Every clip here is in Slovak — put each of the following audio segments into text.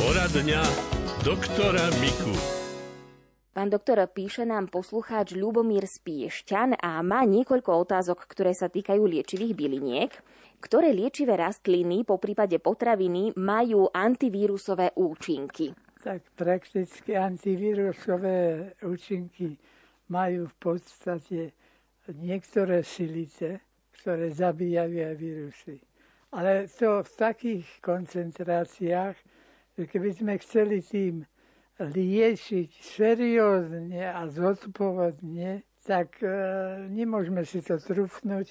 Poradňa doktora Miku. Pán doktor, píše nám poslucháč Ľubomír Spiešťan a má niekoľko otázok, ktoré sa týkajú liečivých byliniek. Ktoré liečivé rastliny, po prípade potraviny, majú antivírusové účinky? Tak prakticky antivírusové účinky majú v podstate niektoré silice, ktoré zabíjajú aj vírusy. Ale to v takých koncentráciách, že keby sme chceli tým liečiť seriózne a zodpovedne, tak e, nemôžeme si to trúfnuť,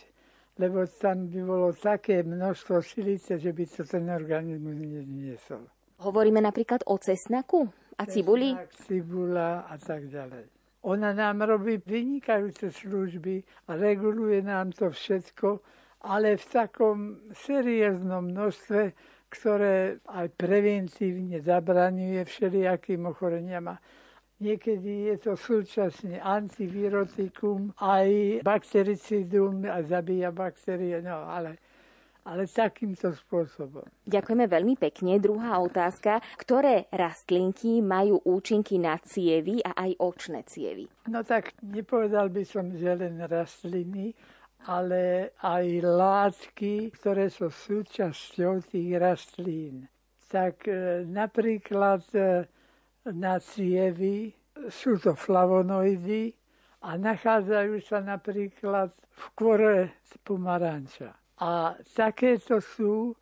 lebo tam by bolo také množstvo silice, že by to ten organizmus nezniesol. Hovoríme napríklad o cesnaku a cibuli? Cesnak, cibula a tak ďalej. Ona nám robí vynikajúce služby a reguluje nám to všetko, ale v takom serióznom množstve, ktoré aj preventívne zabraňuje všelijakým ochoreniam. Niekedy je to súčasne antivirotikum, aj baktericidum, a zabíja baktérie, no ale ale takýmto spôsobom. Ďakujeme veľmi pekne. Druhá otázka. Ktoré rastlinky majú účinky na cievy a aj očné cievy? No tak nepovedal by som, že len rastliny, ale aj látky, ktoré sú súčasťou tých rastlín. Tak e, napríklad e, na cievy sú to flavonoidy a nachádzajú sa napríklad v kore z pomaranča. A takéto sú e,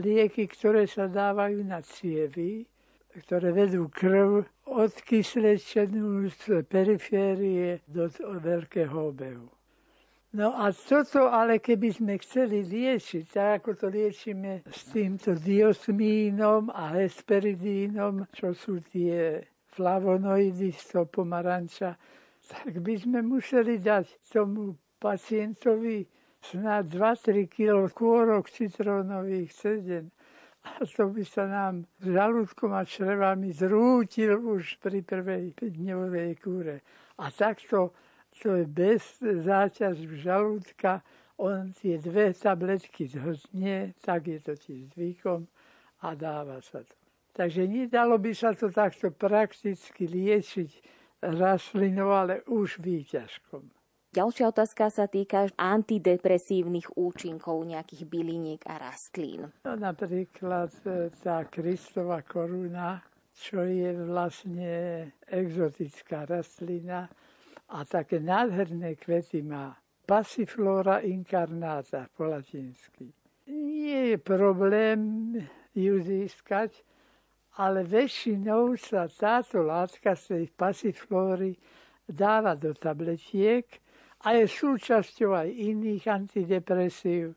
lieky, ktoré sa dávajú na cievy, ktoré vedú krv od kyslečenú z periférie do veľkého obehu. No a toto ale keby sme chceli liečiť, tak ako to liečíme s týmto diosmínom a hesperidínom, čo sú tie flavonoidy z toho pomaranča, tak by sme museli dať tomu pacientovi snad 2-3 kg kôrok citrónových sedem. A to by sa nám žalúdkom a črevami zrútil už pri prvej 5-dňovej kúre. A takto to je bez záťaž žalúdka. On tie dve tabletky zhrtne, tak je to tiež zvykom a dáva sa to. Takže nedalo by sa to takto prakticky liečiť rastlinou, ale už výťažkom. Ďalšia otázka sa týka antidepresívnych účinkov nejakých byliniek a rastlín. No, napríklad e, tá Kristova koruna, čo je vlastne exotická rastlina a také nádherné kvety má. Passiflora incarnata po latinsky. Nie je problém ju získať, ale väčšinou sa táto látka z tej pasiflóry dáva do tabletiek a je súčasťou aj iných antidepresív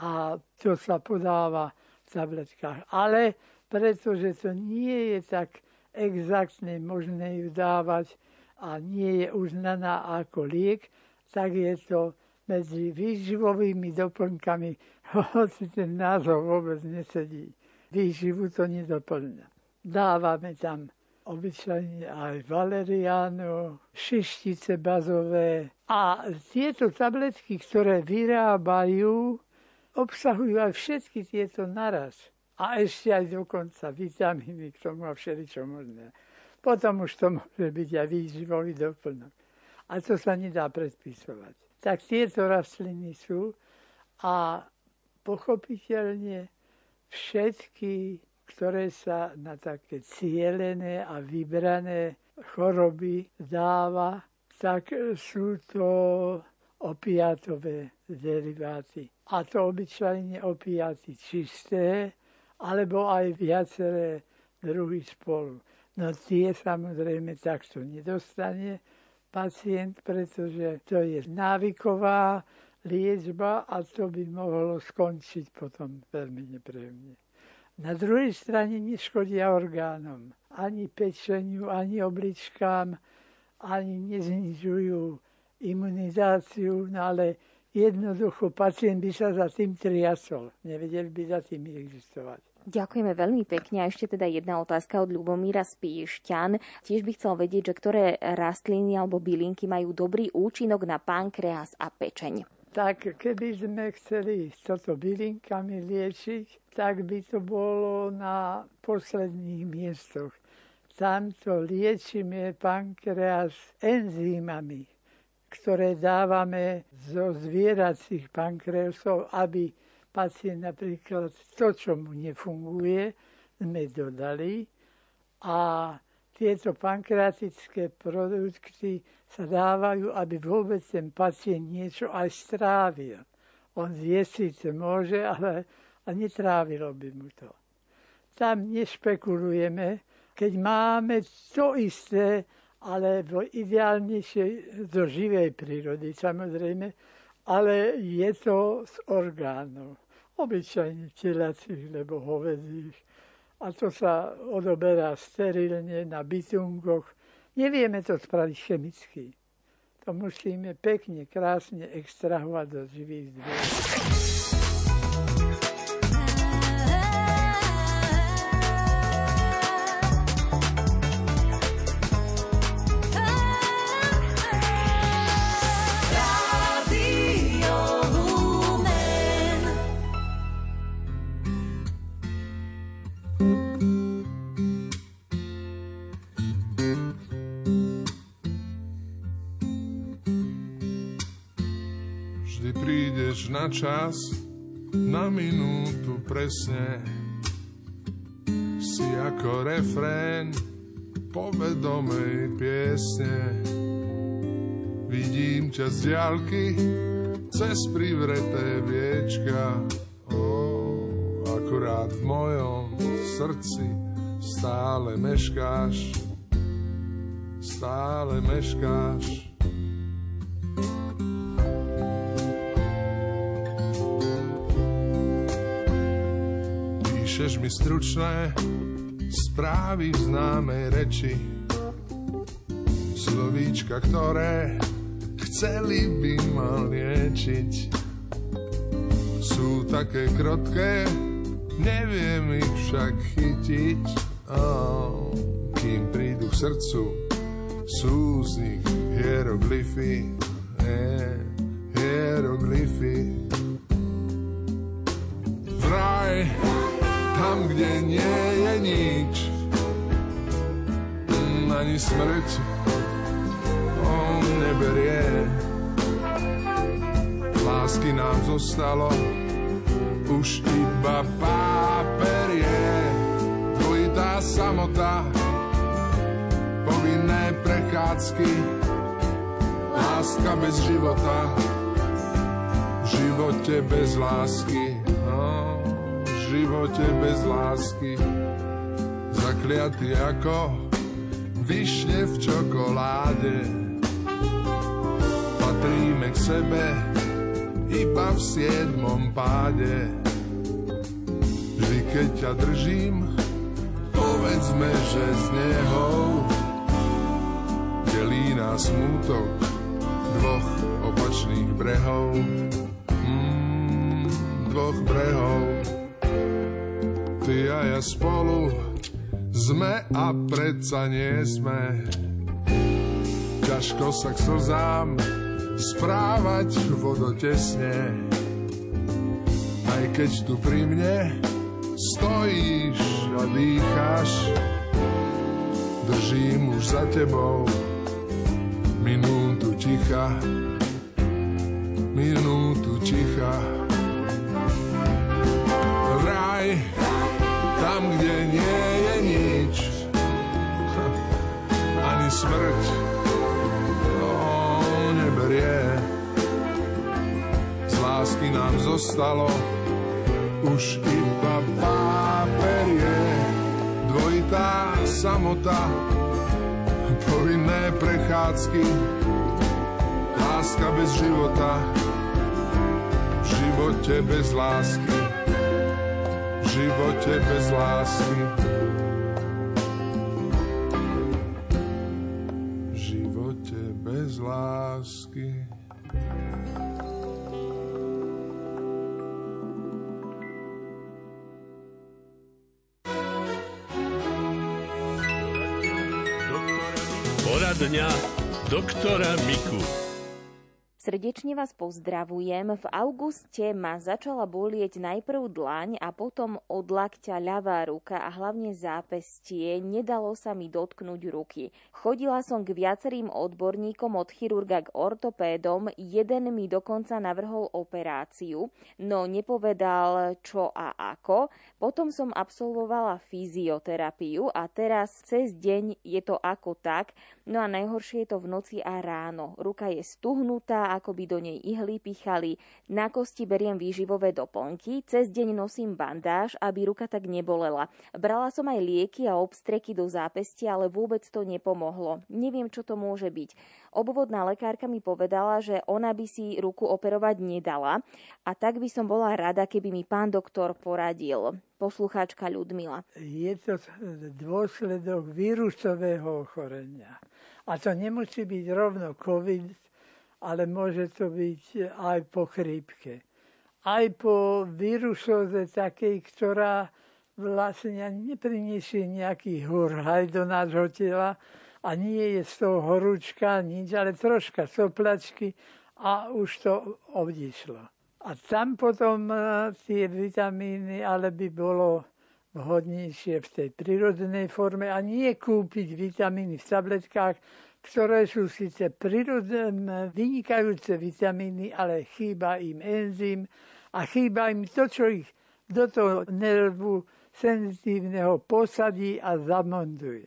a to sa podáva v tabletkách. Ale pretože to nie je tak exaktne možné ju dávať a nie je uznaná ako liek, tak je to medzi výživovými doplnkami, hoci ten názov vôbec nesedí. Výživu to nedoplňa. Dávame tam obyčajne aj valeriánu, šištice bazové. A tieto tabletky, ktoré vyrábajú, obsahujú aj všetky tieto naraz. A ešte aj dokonca vitamíny k tomu a všeličo možné. Potom už to môže byť aj výživový doplnok. A to sa nedá predpisovať. Tak tieto rastliny sú a pochopiteľne všetky ktoré sa na také cielené a vybrané choroby dáva, tak sú to opiatové deriváty. A to obyčajne opiaty čisté, alebo aj viaceré druhy spolu. No tie samozrejme takto nedostane pacient, pretože to je návyková liečba a to by mohlo skončiť potom veľmi nepríjemne. Na druhej strane neškodia orgánom, ani pečeniu, ani obličkám, ani neznižujú imunizáciu, no ale jednoducho pacient by sa za tým triasol. Nevedel by za tým existovať. Ďakujeme veľmi pekne. A ešte teda jedna otázka od Ľubomíra Spíšťan. Tiež by chcel vedieť, že ktoré rastliny alebo bylinky majú dobrý účinok na pankreas a pečeň. tak keby sme chceli toto bylinkami liečiť, tak by to bolo na posledných miestoch. Tamto liečíme pankreas enzýmami, ktoré dávame zo zvieracích pankreasov, aby pacient napríklad to, čo mu nefunguje, sme dodali a tieto pankreatické produkty sa dávajú, aby vôbec ten pacient niečo aj strávil. On zjesť síce môže, ale a netrávilo by mu to. Tam nešpekulujeme, keď máme to isté, ale v ideálnejšej zo živej prírody samozrejme, ale je to z orgánov. Obyčajne telacích, lebo hovedzích. A to sa odoberá sterilne na bytungoch. Nevieme to spraviť chemicky. To musíme pekne, krásne extrahovať do živých zvierat. Na čas, na minútu presne. Si ako refrén povedomej piesne. Vidím ťa z diálky, cez privreté viečka. Oh, akurát v mojom srdci stále meškáš, stále meškáš. Píšeš mi stručné správy v známej reči. Slovíčka, ktoré chceli by ma liečiť. Sú také krotké, neviem ich však chytiť. Oh, kým prídu k srdcu, sú z nich hieroglyfy, eh, hieroglyfy. Tam, kde nie je nič. Mm, ani smrť on neberie. Lásky nám zostalo už iba páperie. Dvojitá samota, povinné prechádzky, láska bez života, v živote bez lásky živote bez lásky, zakliatý ako vyšne v čokoláde. Patríme k sebe iba v siedmom páde. Vždy keď ťa držím, povedzme, že z neho delí nás smútok dvoch opačných brehov. Mm, dvoch brehov ty a ja spolu sme a predsa nie sme. Ťažko sa k slzám správať vodotesne. Aj keď tu pri mne stojíš a dýcháš, držím už za tebou minútu ticha, minútu ticha. Vraj, tam, kde nie je nič, ani smrť to neberie. Z lásky nám zostalo už iba páperie, dvojitá samota, povinné prechádzky, láska bez života, v živote bez lásky živote bez lásky. V živote bez lásky. Poradňa doktora Miku. Srdečne vás pozdravujem. V auguste ma začala bolieť najprv dlaň a potom od lakťa ľavá ruka a hlavne zápestie. Nedalo sa mi dotknúť ruky. Chodila som k viacerým odborníkom od chirurga k ortopédom. Jeden mi dokonca navrhol operáciu, no nepovedal čo a ako. Potom som absolvovala fyzioterapiu a teraz cez deň je to ako tak. No a najhoršie je to v noci a ráno. Ruka je stuhnutá, ako by do nej ihly pichali. Na kosti beriem výživové doplnky, cez deň nosím bandáž, aby ruka tak nebolela. Brala som aj lieky a obstreky do zápestia, ale vôbec to nepomohlo. Neviem, čo to môže byť. Obvodná lekárka mi povedala, že ona by si ruku operovať nedala a tak by som bola rada, keby mi pán doktor poradil. Poslucháčka Ľudmila. Je to dôsledok vírusového ochorenia. A to nemusí byť rovno COVID, ale môže to byť aj po chrípke. Aj po vírusóze takej, ktorá vlastne nepriniesie nejaký hurhaj do nášho tela a nie je z toho horúčka nič, ale troška soplačky a už to odišlo. A tam potom e, tie vitamíny, ale by bolo vhodnejšie v tej prírodzenej forme a nie kúpiť vitamíny v tabletkách, ktoré sú síce prirodzené, vynikajúce vitamíny, ale chýba im enzym a chýba im to, čo ich do toho nervu senzitívneho posadí a zamontuje.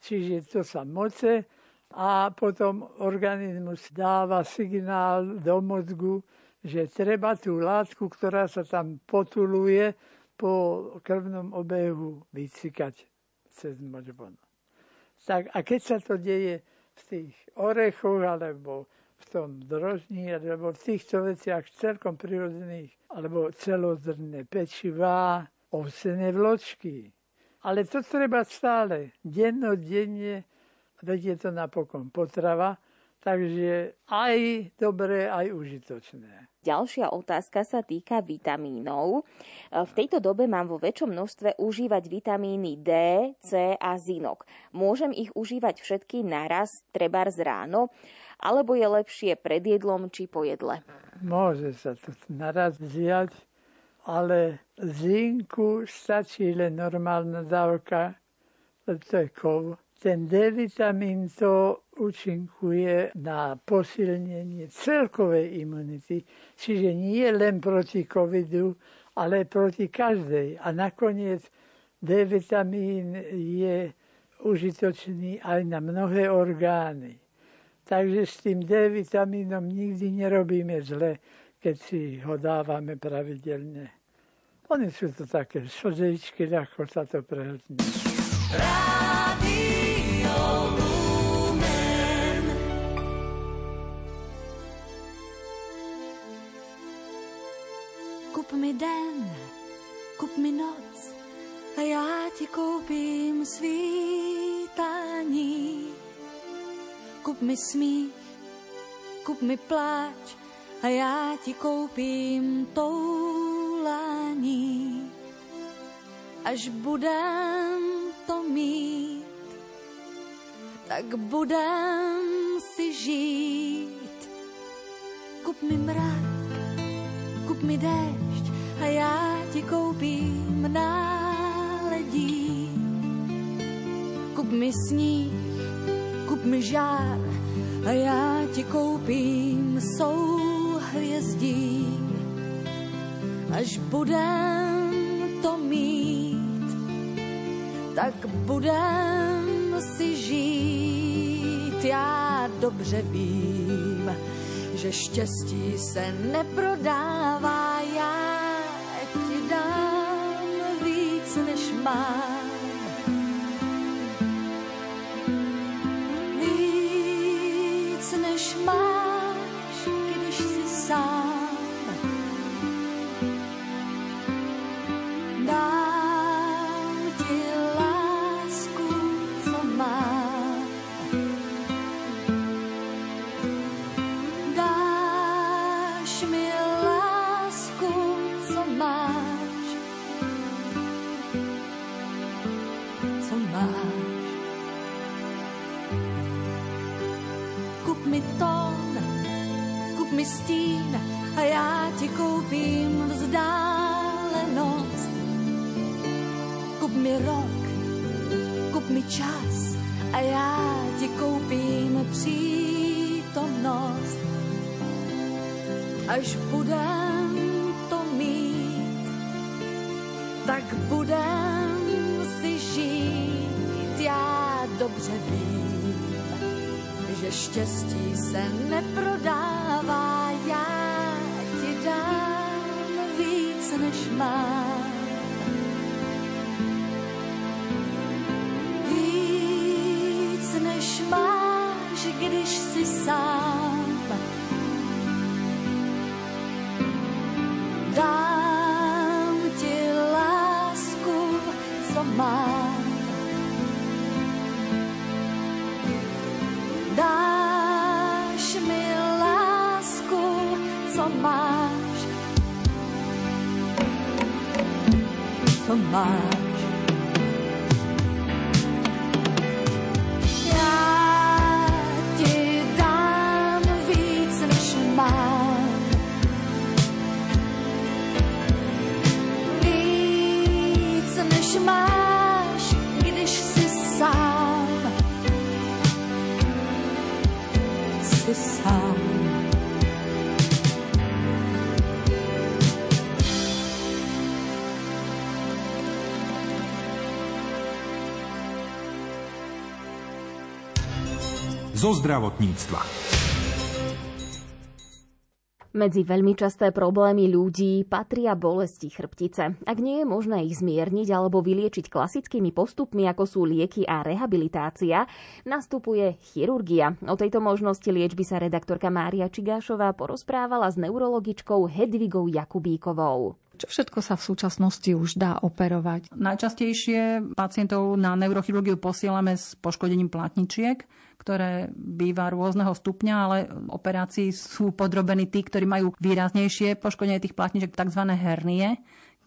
Čiže to sa moce a potom organizmus dáva signál do mozgu, že treba tú látku, ktorá sa tam potuluje po krvnom obehu vycikať cez močbon. Tak, a keď sa to deje v tých orechoch alebo v tom drožní alebo v týchto veciach celkom prirodzených alebo celozrné pečivá, ovsené vločky. Ale to treba stále, dennodenne, veď je to napokon potrava, takže aj dobré, aj užitočné. Ďalšia otázka sa týka vitamínov. V tejto dobe mám vo väčšom množstve užívať vitamíny D, C a zinok. Môžem ich užívať všetky naraz, treba z ráno, alebo je lepšie pred jedlom či po jedle? Môže sa to naraz vziať, ale zinku stačí len normálna dávka, to je kov. Ten D-vitamín to účinkuje na posilnenie celkovej imunity, čiže nie len proti covidu, ale proti každej. A nakoniec D-vitamín je užitočný aj na mnohé orgány. Takže s tým D-vitamínom nikdy nerobíme zle, keď si ho dávame pravidelne. Oni sú to také slzičky, ľahko sa to prehltne. Mi den, kup mi noc a já ti koupím svítání. Kup mi smích, kup mi pláč a já ti koupím toulání. Až budem to mít, tak budem si žít. Kup mi mrak, kup mi déšť a já ti koupím náledí. Kup mi sníh, kup mi žár a já ti koupím souhvězdí. Až budem to mít, tak budem si žít. Já dobře vím, že štěstí se neprodává, mám. Víc, než máš, víc než mám. Zo zdravotníctva. Medzi veľmi časté problémy ľudí patria bolesti chrbtice. Ak nie je možné ich zmierniť alebo vyliečiť klasickými postupmi, ako sú lieky a rehabilitácia, nastupuje chirurgia. O tejto možnosti liečby sa redaktorka Mária Čigášová porozprávala s neurologičkou Hedvigou Jakubíkovou. Čo všetko sa v súčasnosti už dá operovať? Najčastejšie pacientov na neurochirurgiu posielame s poškodením platničiek, ktoré býva rôzneho stupňa, ale operácií sú podrobení tí, ktorí majú výraznejšie poškodenie tých platničiek, tzv. hernie,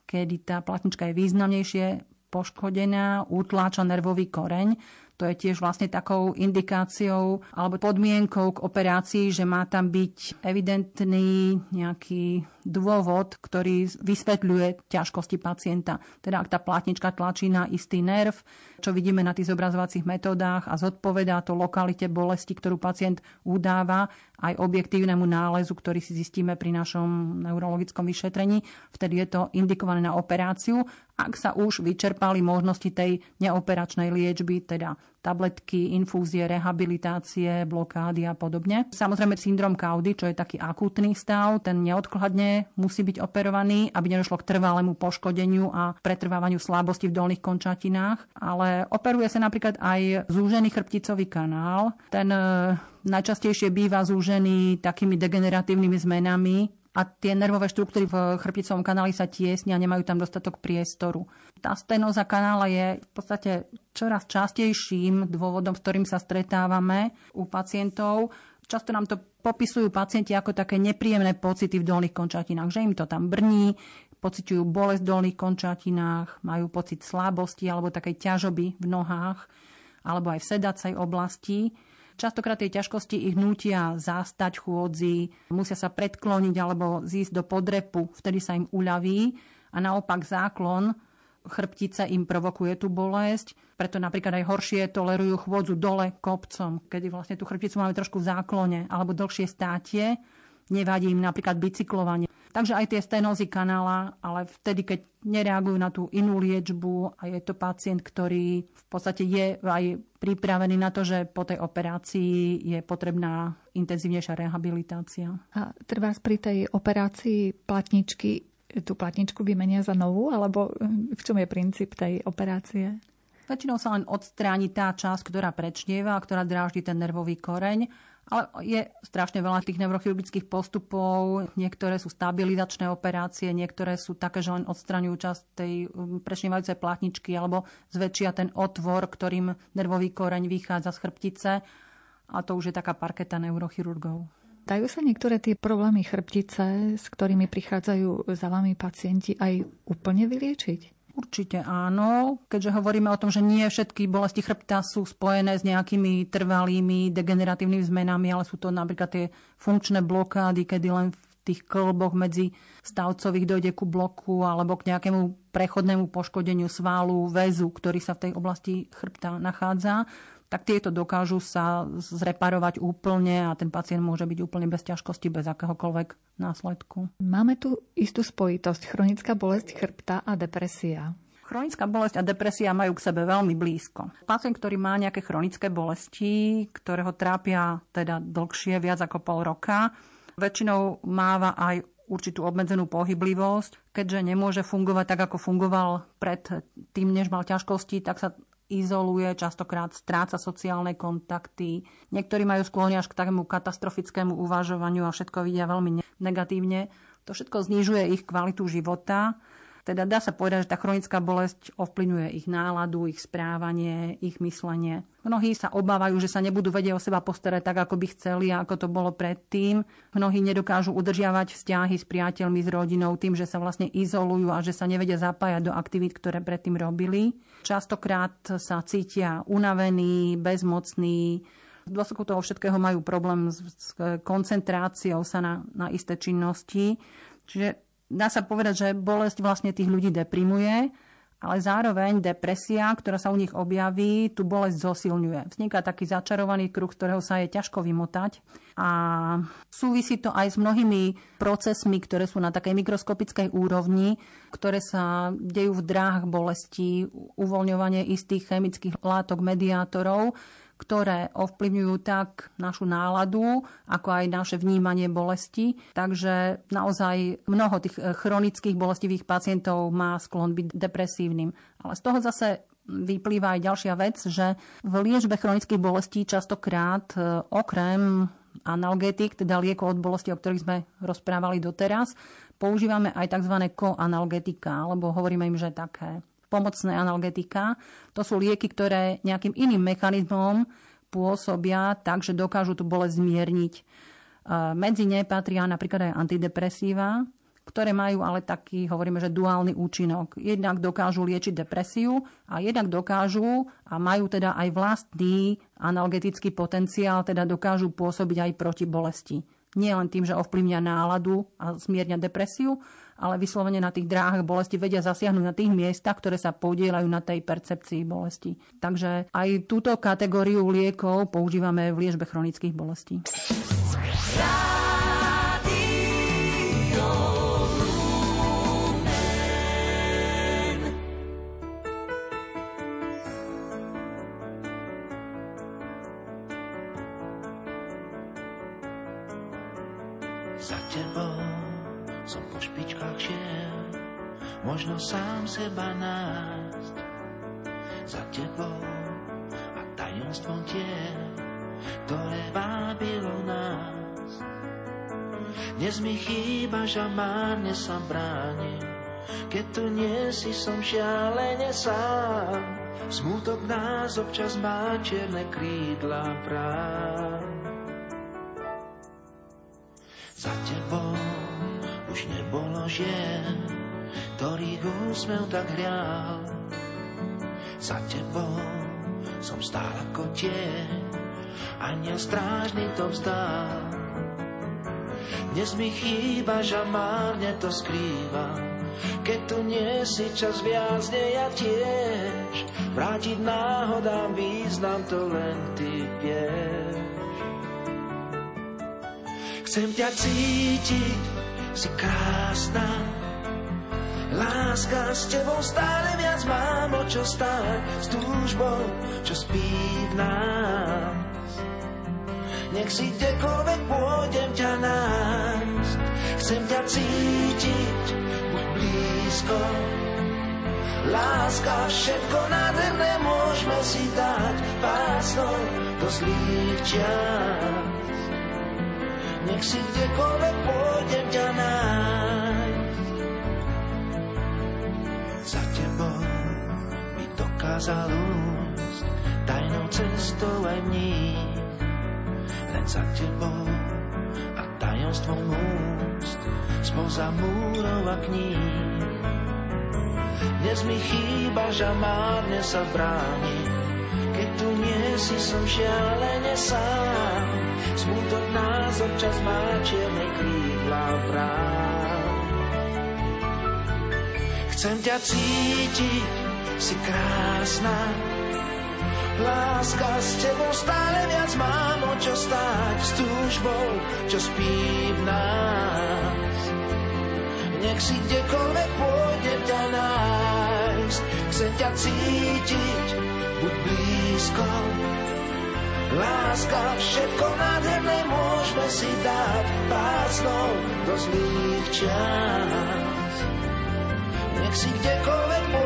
kedy tá platnička je významnejšie poškodená, utláča nervový koreň. To je tiež vlastne takou indikáciou alebo podmienkou k operácii, že má tam byť evidentný nejaký dôvod, ktorý vysvetľuje ťažkosti pacienta. Teda ak tá platnička tlačí na istý nerv, čo vidíme na tých zobrazovacích metódach a zodpovedá to lokalite bolesti, ktorú pacient udáva, aj objektívnemu nálezu, ktorý si zistíme pri našom neurologickom vyšetrení. Vtedy je to indikované na operáciu. Ak sa už vyčerpali možnosti tej neoperačnej liečby, teda tabletky, infúzie, rehabilitácie, blokády a podobne. Samozrejme syndrom kaudy, čo je taký akútny stav, ten neodkladne musí byť operovaný, aby nedošlo k trvalému poškodeniu a pretrvávaniu slabosti v dolných končatinách. Ale operuje sa napríklad aj zúžený chrbticový kanál. Ten e, najčastejšie býva zúžený takými degeneratívnymi zmenami, a tie nervové štruktúry v chrbticovom kanáli sa tiesnia nemajú tam dostatok priestoru. Tá stenóza kanála je v podstate čoraz častejším dôvodom, s ktorým sa stretávame u pacientov. Často nám to popisujú pacienti ako také nepríjemné pocity v dolných končatinách, že im to tam brní, pociťujú bolesť v dolných končatinách, majú pocit slabosti alebo takej ťažoby v nohách alebo aj v sedacej oblasti. Častokrát tie ťažkosti ich nutia zastať chôdzi, musia sa predkloniť alebo zísť do podrepu, vtedy sa im uľaví a naopak záklon chrbtice im provokuje tú bolesť, preto napríklad aj horšie tolerujú chôdzu dole kopcom, kedy vlastne tú chrbticu máme trošku v záklone, alebo dlhšie státie, nevadí im napríklad bicyklovanie. Takže aj tie stenózy kanála, ale vtedy, keď nereagujú na tú inú liečbu a je to pacient, ktorý v podstate je aj pripravený na to, že po tej operácii je potrebná intenzívnejšia rehabilitácia. A trvá pri tej operácii platničky tú platničku vymenia za novú, alebo v čom je princíp tej operácie? Väčšinou sa len odstráni tá časť, ktorá prečnieva, ktorá dráždi ten nervový koreň ale je strašne veľa tých neurochirurgických postupov. Niektoré sú stabilizačné operácie, niektoré sú také, že len odstraňujú časť tej um, prešnievajúcej platničky alebo zväčšia ten otvor, ktorým nervový koreň vychádza z chrbtice. A to už je taká parketa neurochirurgov. Dajú sa niektoré tie problémy chrbtice, s ktorými prichádzajú za vami pacienti, aj úplne vyliečiť? Určite áno, keďže hovoríme o tom, že nie všetky bolesti chrbta sú spojené s nejakými trvalými degeneratívnymi zmenami, ale sú to napríklad tie funkčné blokády, kedy len v tých klboch medzi stavcových dojde ku bloku alebo k nejakému prechodnému poškodeniu svalu, väzu, ktorý sa v tej oblasti chrbta nachádza tak tieto dokážu sa zreparovať úplne a ten pacient môže byť úplne bez ťažkosti, bez akéhokoľvek následku. Máme tu istú spojitosť chronická bolesť chrbta a depresia. Chronická bolesť a depresia majú k sebe veľmi blízko. Pacient, ktorý má nejaké chronické bolesti, ktoré ho trápia teda dlhšie, viac ako pol roka, väčšinou máva aj určitú obmedzenú pohyblivosť, keďže nemôže fungovať tak, ako fungoval pred tým, než mal ťažkosti, tak sa izoluje, častokrát stráca sociálne kontakty. Niektorí majú sklony až k takému katastrofickému uvažovaniu a všetko vidia veľmi negatívne. To všetko znižuje ich kvalitu života teda dá sa povedať, že tá chronická bolesť ovplyvňuje ich náladu, ich správanie, ich myslenie. Mnohí sa obávajú, že sa nebudú vedieť o seba postarať tak, ako by chceli a ako to bolo predtým. Mnohí nedokážu udržiavať vzťahy s priateľmi, s rodinou tým, že sa vlastne izolujú a že sa nevedia zapájať do aktivít, ktoré predtým robili. Častokrát sa cítia unavení, bezmocní, v dôsledku toho všetkého majú problém s, koncentráciou sa na, na isté činnosti. Čiže dá sa povedať, že bolesť vlastne tých ľudí deprimuje, ale zároveň depresia, ktorá sa u nich objaví, tú bolesť zosilňuje. Vzniká taký začarovaný kruh, ktorého sa je ťažko vymotať a súvisí to aj s mnohými procesmi, ktoré sú na takej mikroskopickej úrovni, ktoré sa dejú v dráhach bolesti, uvoľňovanie istých chemických látok, mediátorov, ktoré ovplyvňujú tak našu náladu, ako aj naše vnímanie bolesti. Takže naozaj mnoho tých eh, chronických bolestivých pacientov má sklon byť depresívnym. Ale z toho zase vyplýva aj ďalšia vec, že v liečbe chronických bolestí častokrát eh, okrem analgetik, teda liekov od bolesti, o ktorých sme rozprávali doteraz, používame aj tzv. koanalgetika, alebo hovoríme im, že také pomocné analgetika. To sú lieky, ktoré nejakým iným mechanizmom pôsobia tak, že dokážu tú bolesť zmierniť. Medzi ne patria napríklad aj antidepresíva, ktoré majú ale taký, hovoríme, že duálny účinok. Jednak dokážu liečiť depresiu a jednak dokážu a majú teda aj vlastný analgetický potenciál, teda dokážu pôsobiť aj proti bolesti. Nie len tým, že ovplyvňa náladu a zmierňa depresiu, ale vyslovene na tých dráhach bolesti vedia zasiahnuť na tých miestach, ktoré sa podielajú na tej percepcii bolesti. Takže aj túto kategóriu liekov používame v liečbe chronických bolestí. možno seba nájsť za tebou a tajomstvom tie, ktoré vábilo nás. Dnes mi chýba, že márne sa bránim, keď tu nie si som šialene sám. Smutok nás občas má čierne krídla práv. Za tebou už nebolo žien, ktorých úsmev tak hrial. Za tebou som stál ako tie, aniel strážny to vzdal. Dnes mi chýba, že márne to skrýva, keď tu nie si čas viac, nie ja tiež. Vrátiť náhodám význam, to len ty vieš. Chcem ťa cítiť, si krásna, Láska s tebou stále viac mám o čo stáť S túžbou, čo spí v nás Nech si kdekoľvek pôjdem ťa nájsť. Chcem ťa cítiť, buď blízko. Láska, všetko nádherné môžeme si dať Pásnou do zlých čas Nech si kdekoľvek pôjdem ťa nájsť dokázal úsť tajnou cestou aj v nich. Len za tebou a tajomstvom úst spoza múrov a kníh. dnes mi chýbaš a márne sa bráni. Keď tu nie si, som šialene sám. Smutok nás občas má čierne krídla vrát. Chcem ťa cítiť, si krásna, Láska s tebou stále viac mám o čo stáť s túžbou, čo spí v nás. Nech si kdekoľvek pôjde ťa nájsť, chcem ťa cítiť, buď blízko. Láska, všetko nádherné môžeme si dať pásnou do zlých čas. Nech si kdekoľvek pôjdem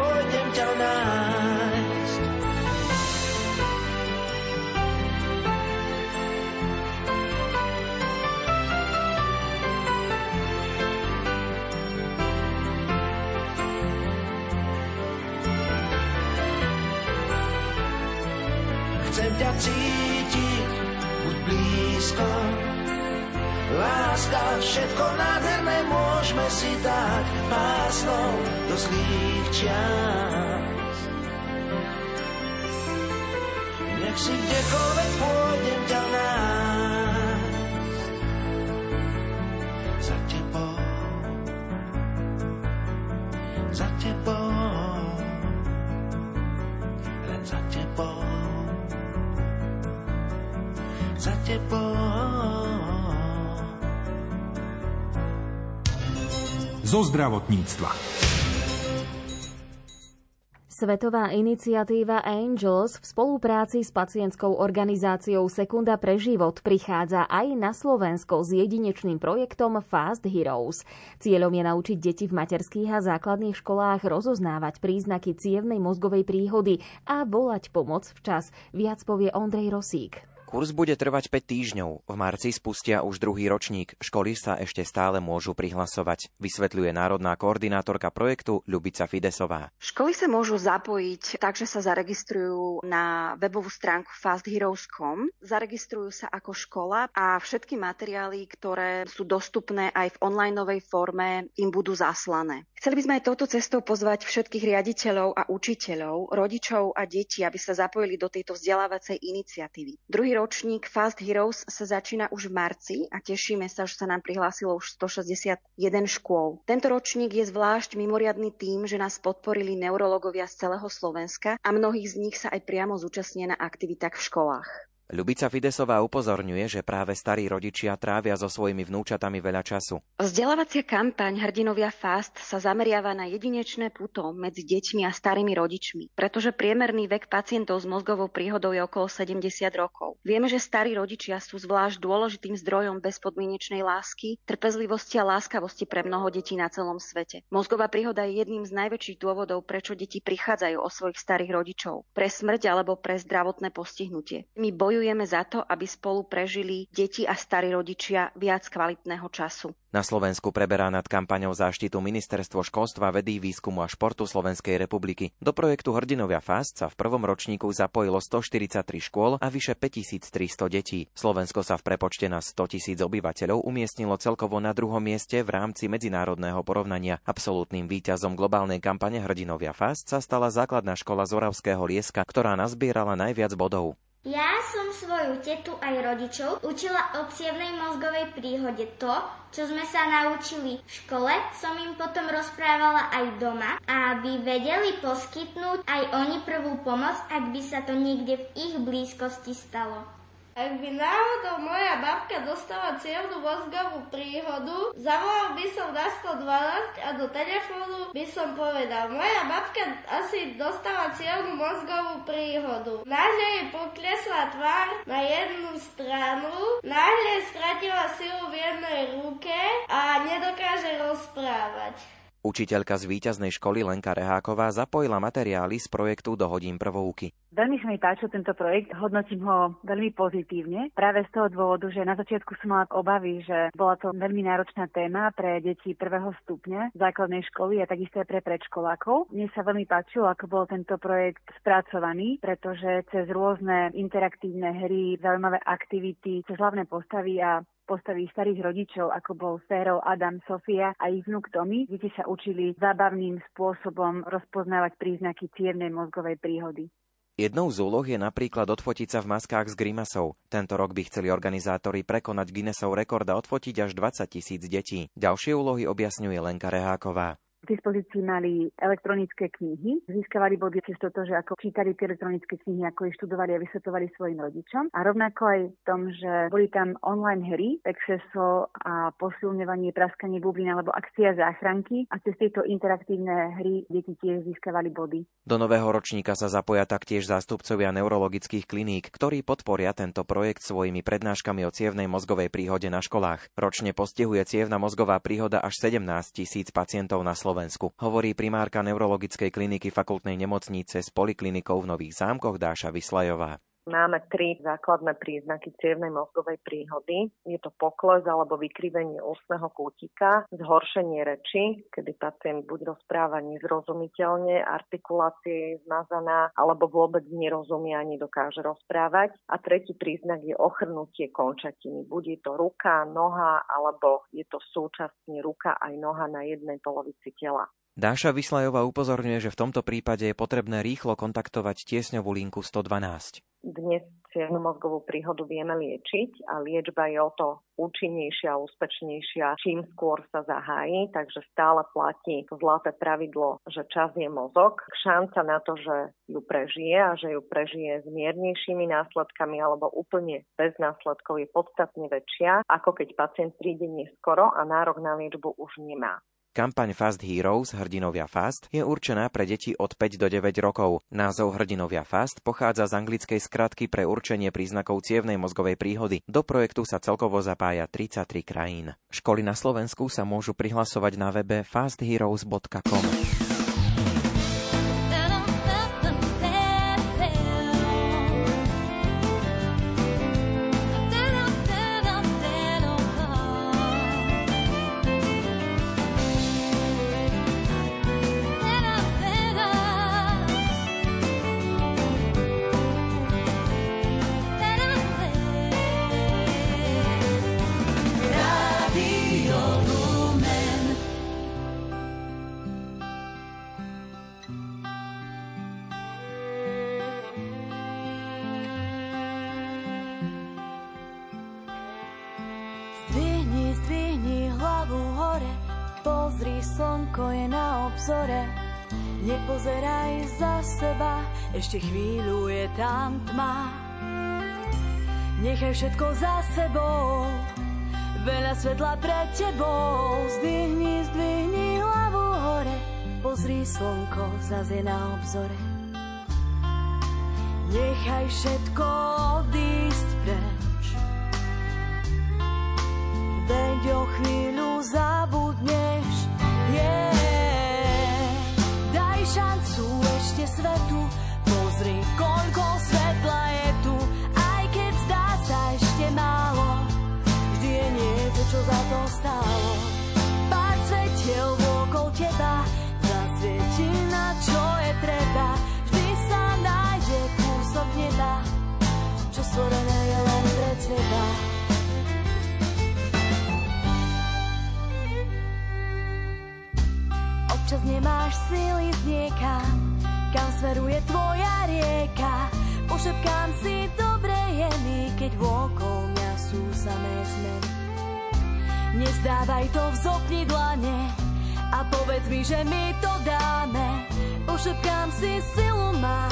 Láska, všetko nádherné môžeme si dať pásnou do zlých čas. Nech si kdekoľvek pôjdem ťa nájsť. Zo zdravotníctva. Svetová iniciatíva Angels v spolupráci s pacientskou organizáciou Sekunda pre život prichádza aj na Slovensko s jedinečným projektom Fast Heroes. Cieľom je naučiť deti v materských a základných školách rozoznávať príznaky cievnej mozgovej príhody a volať pomoc včas. Viac povie Ondrej Rosík. Kurs bude trvať 5 týždňov. V marci spustia už druhý ročník. Školy sa ešte stále môžu prihlasovať, vysvetľuje národná koordinátorka projektu Ľubica Fidesová. Školy sa môžu zapojiť tak, že sa zaregistrujú na webovú stránku fastheroes.com. Zaregistrujú sa ako škola a všetky materiály, ktoré sú dostupné aj v onlineovej forme, im budú zaslané. Chceli by sme aj touto cestou pozvať všetkých riaditeľov a učiteľov, rodičov a detí, aby sa zapojili do tejto vzdelávacej iniciatívy. Druhý ročník Fast Heroes sa začína už v marci a tešíme sa, že sa nám prihlásilo už 161 škôl. Tento ročník je zvlášť mimoriadný tým, že nás podporili neurologovia z celého Slovenska a mnohých z nich sa aj priamo zúčastnia na aktivitách v školách. Ľubica Fidesová upozorňuje, že práve starí rodičia trávia so svojimi vnúčatami veľa času. Vzdelávacia kampaň Hrdinovia Fast sa zameriava na jedinečné puto medzi deťmi a starými rodičmi, pretože priemerný vek pacientov s mozgovou príhodou je okolo 70 rokov. Vieme, že starí rodičia sú zvlášť dôležitým zdrojom bezpodmienečnej lásky, trpezlivosti a láskavosti pre mnoho detí na celom svete. Mozgová príhoda je jedným z najväčších dôvodov, prečo deti prichádzajú o svojich starých rodičov, pre smrť alebo pre zdravotné postihnutie. My boju bojujeme za to, aby spolu prežili deti a starí rodičia viac kvalitného času. Na Slovensku preberá nad kampaňou záštitu Ministerstvo školstva, vedy, výskumu a športu Slovenskej republiky. Do projektu Hrdinovia Fast sa v prvom ročníku zapojilo 143 škôl a vyše 5300 detí. Slovensko sa v prepočte na 100 tisíc obyvateľov umiestnilo celkovo na druhom mieste v rámci medzinárodného porovnania. Absolútnym víťazom globálnej kampane Hrdinovia Fast sa stala základná škola Zoravského Lieska, ktorá nazbierala najviac bodov. Ja som svoju tetu aj rodičov učila o cievnej mozgovej príhode to, čo sme sa naučili v škole, som im potom rozprávala aj doma, aby vedeli poskytnúť aj oni prvú pomoc, ak by sa to niekde v ich blízkosti stalo. Ak by náhodou moja babka dostala cievnú mozgovú príhodu, zavolal by som na 112 a do telefónu by som povedal, moja babka asi dostala cievnú mozgovú príhodu. Náhle jej poklesla tvár na jednu stranu, náhle stratila silu v jednej ruke a nedokáže rozprávať. Učiteľka z víťaznej školy Lenka Reháková zapojila materiály z projektu do hodín prvouky. Veľmi sa mi páčil tento projekt, hodnotím ho veľmi pozitívne. Práve z toho dôvodu, že na začiatku som mala obavy, že bola to veľmi náročná téma pre deti prvého stupňa základnej školy a takisto aj pre predškolákov. Mne sa veľmi páčilo, ako bol tento projekt spracovaný, pretože cez rôzne interaktívne hry, zaujímavé aktivity, cez hlavné postavy a postavy starých rodičov, ako bol Férov, Adam, Sofia a ich vnúk Tommy, deti sa učili zábavným spôsobom rozpoznávať príznaky cievnej mozgovej príhody. Jednou z úloh je napríklad odfotiť sa v maskách s grimasou. Tento rok by chceli organizátori prekonať Guinnessov rekord a odfotiť až 20 tisíc detí. Ďalšie úlohy objasňuje Lenka Reháková. K dispozícii mali elektronické knihy, získavali body cez toto, že ako čítali tie elektronické knihy, ako ich študovali a vysvetovali svojim rodičom. A rovnako aj v tom, že boli tam online hry, Pexeso a posilňovanie, praskanie bublín alebo akcia záchranky a cez tieto interaktívne hry deti tiež získavali body. Do nového ročníka sa zapoja taktiež zástupcovia neurologických kliník, ktorí podporia tento projekt svojimi prednáškami o cievnej mozgovej príhode na školách. Ročne postihuje cievna mozgová príhoda až 17 tisíc pacientov na Slovensku. Slovensku, hovorí primárka neurologickej kliniky fakultnej nemocnice s poliklinikou v Nových zámkoch Dáša Vyslajová. Máme tri základné príznaky cievnej mozgovej príhody. Je to pokles alebo vykrivenie ústneho kútika, zhoršenie reči, kedy pacient buď rozpráva nezrozumiteľne, artikulácia je zmazaná, alebo vôbec nerozumie ani dokáže rozprávať. A tretí príznak je ochrnutie končatiny. Buď je to ruka, noha, alebo je to súčasne ruka aj noha na jednej polovici tela. Dáša Vyslajová upozorňuje, že v tomto prípade je potrebné rýchlo kontaktovať tiesňovú linku 112. Dnes cievnu mozgovú príhodu vieme liečiť a liečba je o to účinnejšia a úspešnejšia, čím skôr sa zahájí, takže stále platí zlaté pravidlo, že čas je mozog. Šanca na to, že ju prežije a že ju prežije s miernejšími následkami alebo úplne bez následkov je podstatne väčšia, ako keď pacient príde neskoro a nárok na liečbu už nemá. Kampaň Fast Heroes Hrdinovia Fast je určená pre deti od 5 do 9 rokov. Názov Hrdinovia Fast pochádza z anglickej skratky pre určenie príznakov cievnej mozgovej príhody. Do projektu sa celkovo zapája 33 krajín. Školy na Slovensku sa môžu prihlasovať na webe fastheroes.com. ešte chvíľu je tam tma. Nechaj všetko za sebou, veľa svetla pred tebou. Zdvihni, zdvihni hlavu hore, pozri slnko, zase na obzore. Nechaj všetko odísť stvorené je len pre teba. Občas nemáš síly z niekam, kam smeruje tvoja rieka. Pošepkám si, dobre je mi, keď vôkol mňa sú samé zmeny. Nezdávaj to, vzopni dlane a povedz mi, že mi to dáme. Pošepkám si, silu mám,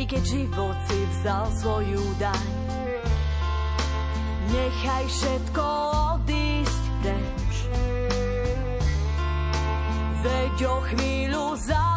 i keď život si vzal svoju daň. Nechaj všetko odísť preč. Veď o chvíľu zabudneš,